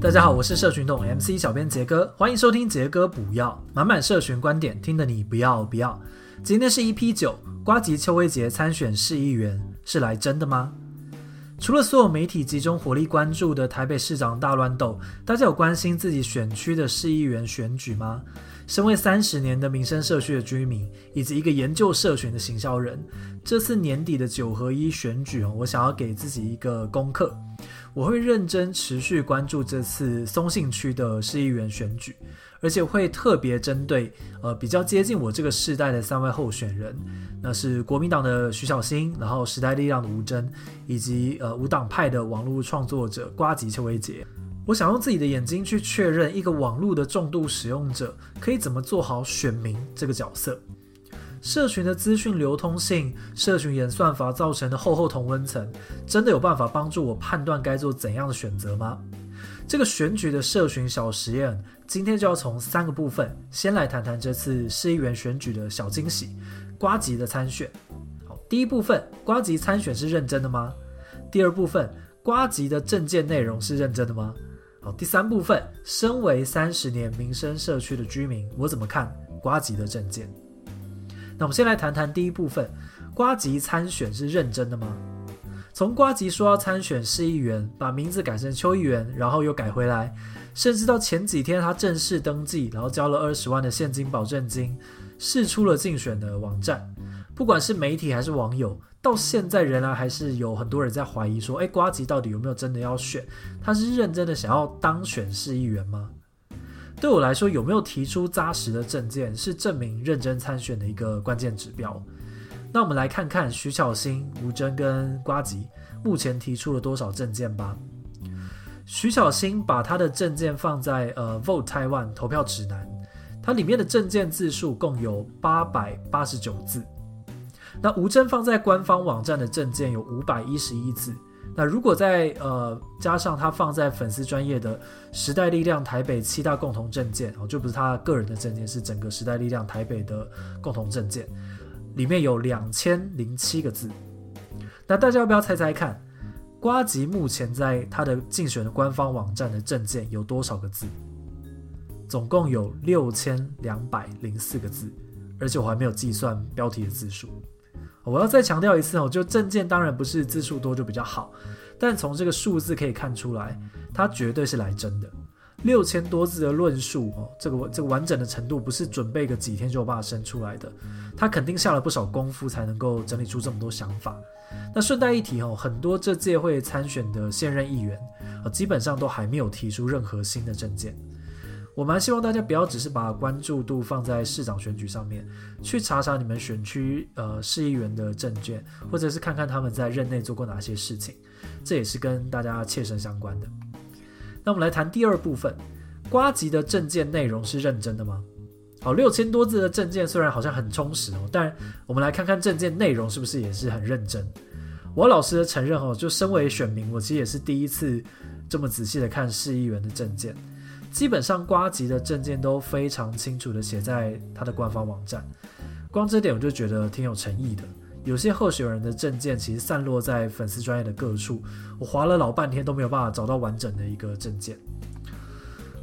大家好，我是社群洞 MC 小编杰哥，欢迎收听杰哥补药，满满社群观点，听得你不要不要。今天是 EP 九，瓜吉邱威杰参选市议员是来真的吗？除了所有媒体集中火力关注的台北市长大乱斗，大家有关心自己选区的市议员选举吗？身为三十年的民生社区的居民，以及一个研究社群的行销人，这次年底的九合一选举，我想要给自己一个功课。我会认真持续关注这次松信区的市议员选举，而且会特别针对呃比较接近我这个世代的三位候选人，那是国民党的徐小新，然后时代力量的吴峥，以及呃无党派的网络创作者瓜吉邱维杰。我想用自己的眼睛去确认一个网络的重度使用者可以怎么做好选民这个角色。社群的资讯流通性，社群演算法造成的厚厚同温层，真的有办法帮助我判断该做怎样的选择吗？这个选举的社群小实验，今天就要从三个部分，先来谈谈这次市议员选举的小惊喜——瓜吉的参选。好，第一部分，瓜吉参选是认真的吗？第二部分，瓜吉的政见内容是认真的吗？好，第三部分，身为三十年民生社区的居民，我怎么看瓜吉的政见？那我们先来谈谈第一部分，瓜吉参选是认真的吗？从瓜吉说要参选市议员，把名字改成邱议员，然后又改回来，甚至到前几天他正式登记，然后交了二十万的现金保证金，试出了竞选的网站。不管是媒体还是网友，到现在仍然还是有很多人在怀疑说，哎，瓜吉到底有没有真的要选？他是认真的想要当选市议员吗？对我来说，有没有提出扎实的证件，是证明认真参选的一个关键指标。那我们来看看徐巧芯、吴峥跟瓜吉目前提出了多少证件吧。徐巧芯把他的证件放在呃 Vote Taiwan 投票指南，它里面的证件字数共有八百八十九字。那吴峥放在官方网站的证件有五百一十一字。那如果再呃加上他放在粉丝专业的时代力量台北七大共同证件哦，就不是他个人的证件，是整个时代力量台北的共同证件，里面有两千零七个字。那大家要不要猜猜看，瓜吉目前在他的竞选的官方网站的证件有多少个字？总共有六千两百零四个字，而且我还没有计算标题的字数。我要再强调一次哦，就政见当然不是字数多就比较好，但从这个数字可以看出来，它绝对是来真的。六千多字的论述哦，这个这个完整的程度不是准备个几天就有办法生出来的，他肯定下了不少功夫才能够整理出这么多想法。那顺带一提哦，很多这届会参选的现任议员啊，基本上都还没有提出任何新的政见。我蛮希望大家不要只是把关注度放在市长选举上面，去查查你们选区呃市议员的证件，或者是看看他们在任内做过哪些事情，这也是跟大家切身相关的。那我们来谈第二部分，瓜吉的证件内容是认真的吗？好，六千多字的证件虽然好像很充实哦，但我们来看看证件内容是不是也是很认真。我老实的承认哦，就身为选民，我其实也是第一次这么仔细的看市议员的证件。基本上瓜吉的证件都非常清楚的写在他的官方网站，光这点我就觉得挺有诚意的。有些候选人的证件其实散落在粉丝专业的各处，我划了老半天都没有办法找到完整的一个证件。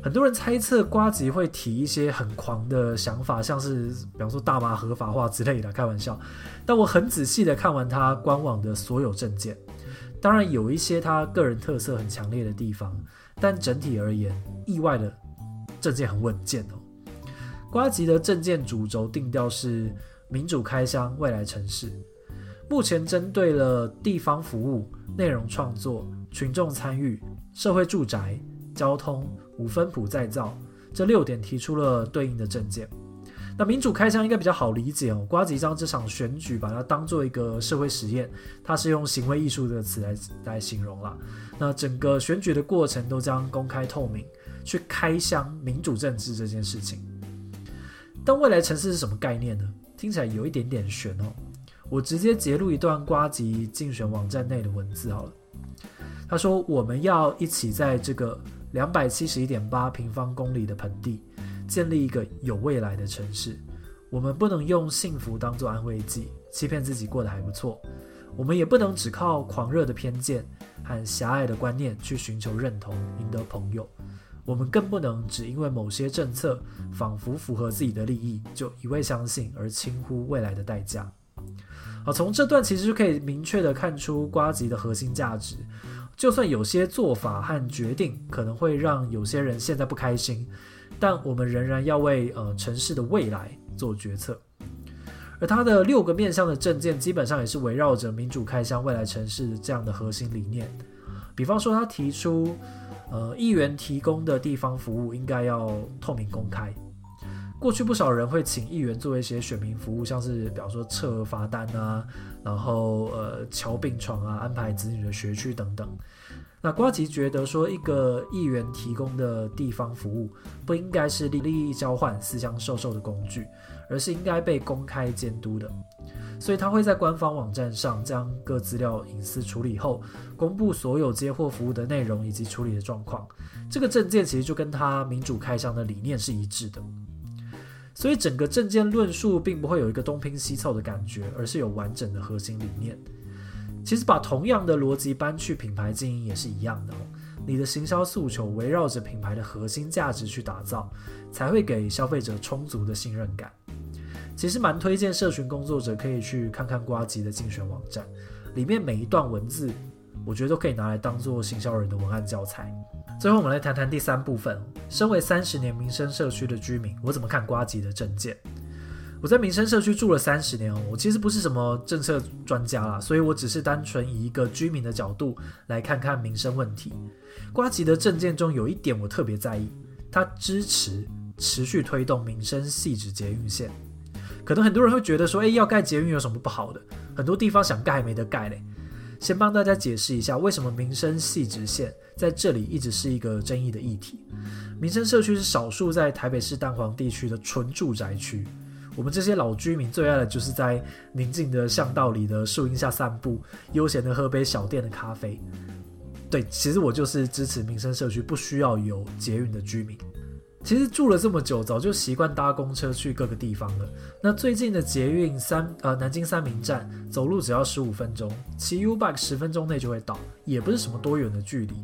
很多人猜测瓜吉会提一些很狂的想法，像是比方说大麻合法化之类的，开玩笑。但我很仔细的看完他官网的所有证件，当然有一些他个人特色很强烈的地方。但整体而言，意外的政见很稳健哦。瓜吉的政见主轴定调是民主开箱、未来城市。目前针对了地方服务、内容创作、群众参与、社会住宅、交通、五分埔再造这六点提出了对应的政见。那民主开箱应该比较好理解哦。瓜吉将这场选举把它当做一个社会实验，它是用行为艺术这个词来来形容啦。那整个选举的过程都将公开透明，去开箱民主政治这件事情。但未来城市是什么概念呢？听起来有一点点悬哦。我直接截录一段瓜吉竞选网站内的文字好了。他说：“我们要一起在这个两百七十一点八平方公里的盆地。”建立一个有未来的城市，我们不能用幸福当做安慰剂，欺骗自己过得还不错。我们也不能只靠狂热的偏见和狭隘的观念去寻求认同，赢得朋友。我们更不能只因为某些政策仿佛符合自己的利益，就一味相信而轻忽未来的代价。好，从这段其实就可以明确地看出瓜吉的核心价值。就算有些做法和决定可能会让有些人现在不开心，但我们仍然要为呃城市的未来做决策。而他的六个面向的政见，基本上也是围绕着民主开箱未来城市这样的核心理念。比方说，他提出，呃，议员提供的地方服务应该要透明公开。过去不少人会请议员做一些选民服务，像是比方说撤罚单啊，然后呃乔病床啊，安排子女的学区等等。那瓜吉觉得说，一个议员提供的地方服务不应该是利益交换、私相授受的工具。而是应该被公开监督的，所以他会在官方网站上将各资料隐私处理后，公布所有接获服务的内容以及处理的状况。这个政见其实就跟他民主开箱的理念是一致的，所以整个政见论述并不会有一个东拼西凑的感觉，而是有完整的核心理念。其实把同样的逻辑搬去品牌经营也是一样的。你的行销诉求围绕着品牌的核心价值去打造，才会给消费者充足的信任感。其实蛮推荐社群工作者可以去看看瓜吉的竞选网站，里面每一段文字，我觉得都可以拿来当做行销人的文案教材。最后，我们来谈谈第三部分。身为三十年民生社区的居民，我怎么看瓜吉的政见？我在民生社区住了三十年哦，我其实不是什么政策专家啦，所以我只是单纯以一个居民的角度来看看民生问题。瓜吉的政见中有一点我特别在意，他支持持续推动民生细致捷运线。可能很多人会觉得说，诶，要盖捷运有什么不好的？很多地方想盖还没得盖嘞。先帮大家解释一下，为什么民生细直线在这里一直是一个争议的议题。民生社区是少数在台北市蛋黄地区的纯住宅区，我们这些老居民最爱的就是在宁静的巷道里的树荫下散步，悠闲的喝杯小店的咖啡。对，其实我就是支持民生社区不需要有捷运的居民。其实住了这么久，早就习惯搭公车去各个地方了。那最近的捷运三呃南京三民站，走路只要十五分钟，骑 U-Bike 十分钟内就会到，也不是什么多远的距离。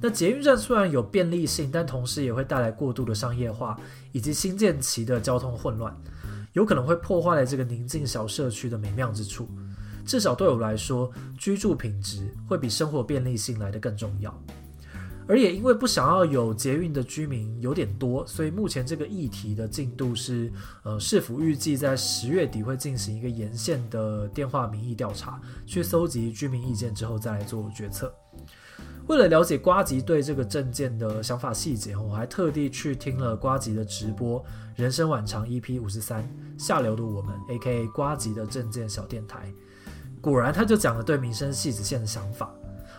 那捷运站虽然有便利性，但同时也会带来过度的商业化以及新建期的交通混乱，有可能会破坏了这个宁静小社区的美妙之处。至少对我来说，居住品质会比生活便利性来得更重要。而也因为不想要有捷运的居民有点多，所以目前这个议题的进度是，呃，市府预计在十月底会进行一个沿线的电话民意调查，去搜集居民意见之后再来做决策。为了了解瓜吉对这个政见的想法细节，我还特地去听了瓜吉的直播《人生晚长》EP 五十三，下流的我们 A.K.A. 呱吉的政见小电台，果然他就讲了对民生汐止线的想法。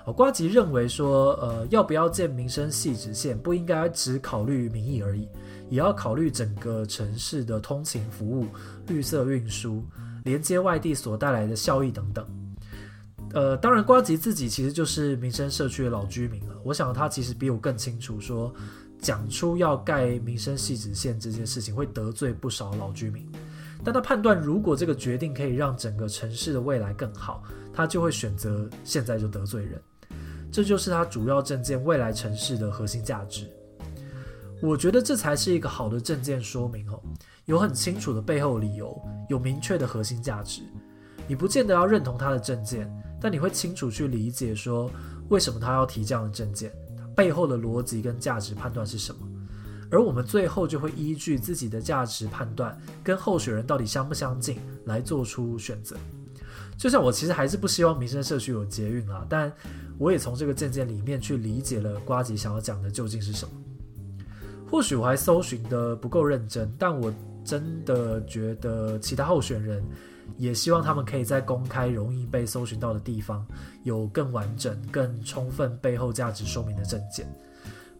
哦，瓜吉认为说，呃，要不要建民生汐止线，不应该只考虑民意而已，也要考虑整个城市的通勤服务、绿色运输、连接外地所带来的效益等等。呃，当然，瓜吉自己其实就是民生社区的老居民了。我想他其实比我更清楚，说讲出要盖民生汐止线这件事情会得罪不少老居民。但他判断，如果这个决定可以让整个城市的未来更好，他就会选择现在就得罪人。这就是他主要政见未来城市的核心价值。我觉得这才是一个好的政见说明哦，有很清楚的背后理由，有明确的核心价值。你不见得要认同他的政见，但你会清楚去理解说为什么他要提这样的政见，背后的逻辑跟价值判断是什么。而我们最后就会依据自己的价值判断跟候选人到底相不相近来做出选择。就像我其实还是不希望民生社区有捷运啊，但我也从这个证件里面去理解了瓜吉想要讲的究竟是什么。或许我还搜寻的不够认真，但我真的觉得其他候选人也希望他们可以在公开、容易被搜寻到的地方有更完整、更充分背后价值说明的证件。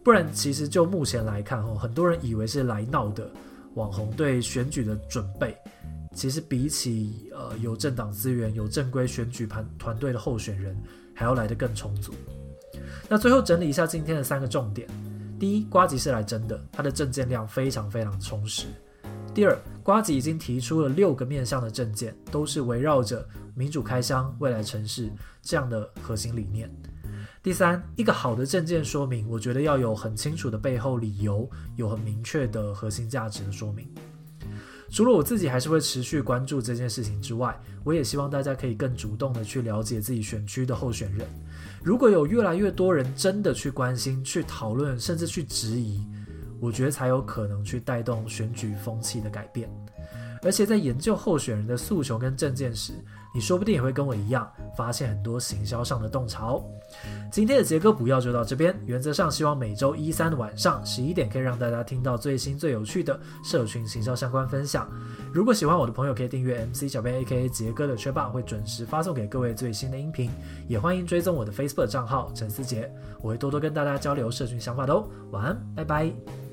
不然，其实就目前来看，哦，很多人以为是来闹的网红对选举的准备。其实比起呃有政党资源、有正规选举团团队的候选人，还要来得更充足。那最后整理一下今天的三个重点：第一，瓜吉是来真的，他的证件量非常非常充实；第二，瓜子已经提出了六个面向的政见，都是围绕着民主开箱、未来城市这样的核心理念；第三，一个好的政见说明，我觉得要有很清楚的背后理由，有很明确的核心价值的说明。除了我自己还是会持续关注这件事情之外，我也希望大家可以更主动的去了解自己选区的候选人。如果有越来越多人真的去关心、去讨论，甚至去质疑，我觉得才有可能去带动选举风气的改变。而且在研究候选人的诉求跟政见时，你说不定也会跟我一样，发现很多行销上的洞察。今天的杰哥补药就到这边，原则上希望每周一三晚上十一点可以让大家听到最新最有趣的社群行销相关分享。如果喜欢我的朋友，可以订阅 MC 小编 AKA 杰哥的圈霸，会准时发送给各位最新的音频。也欢迎追踪我的 Facebook 账号陈思杰，我会多多跟大家交流社群想法的哦。晚安，拜拜。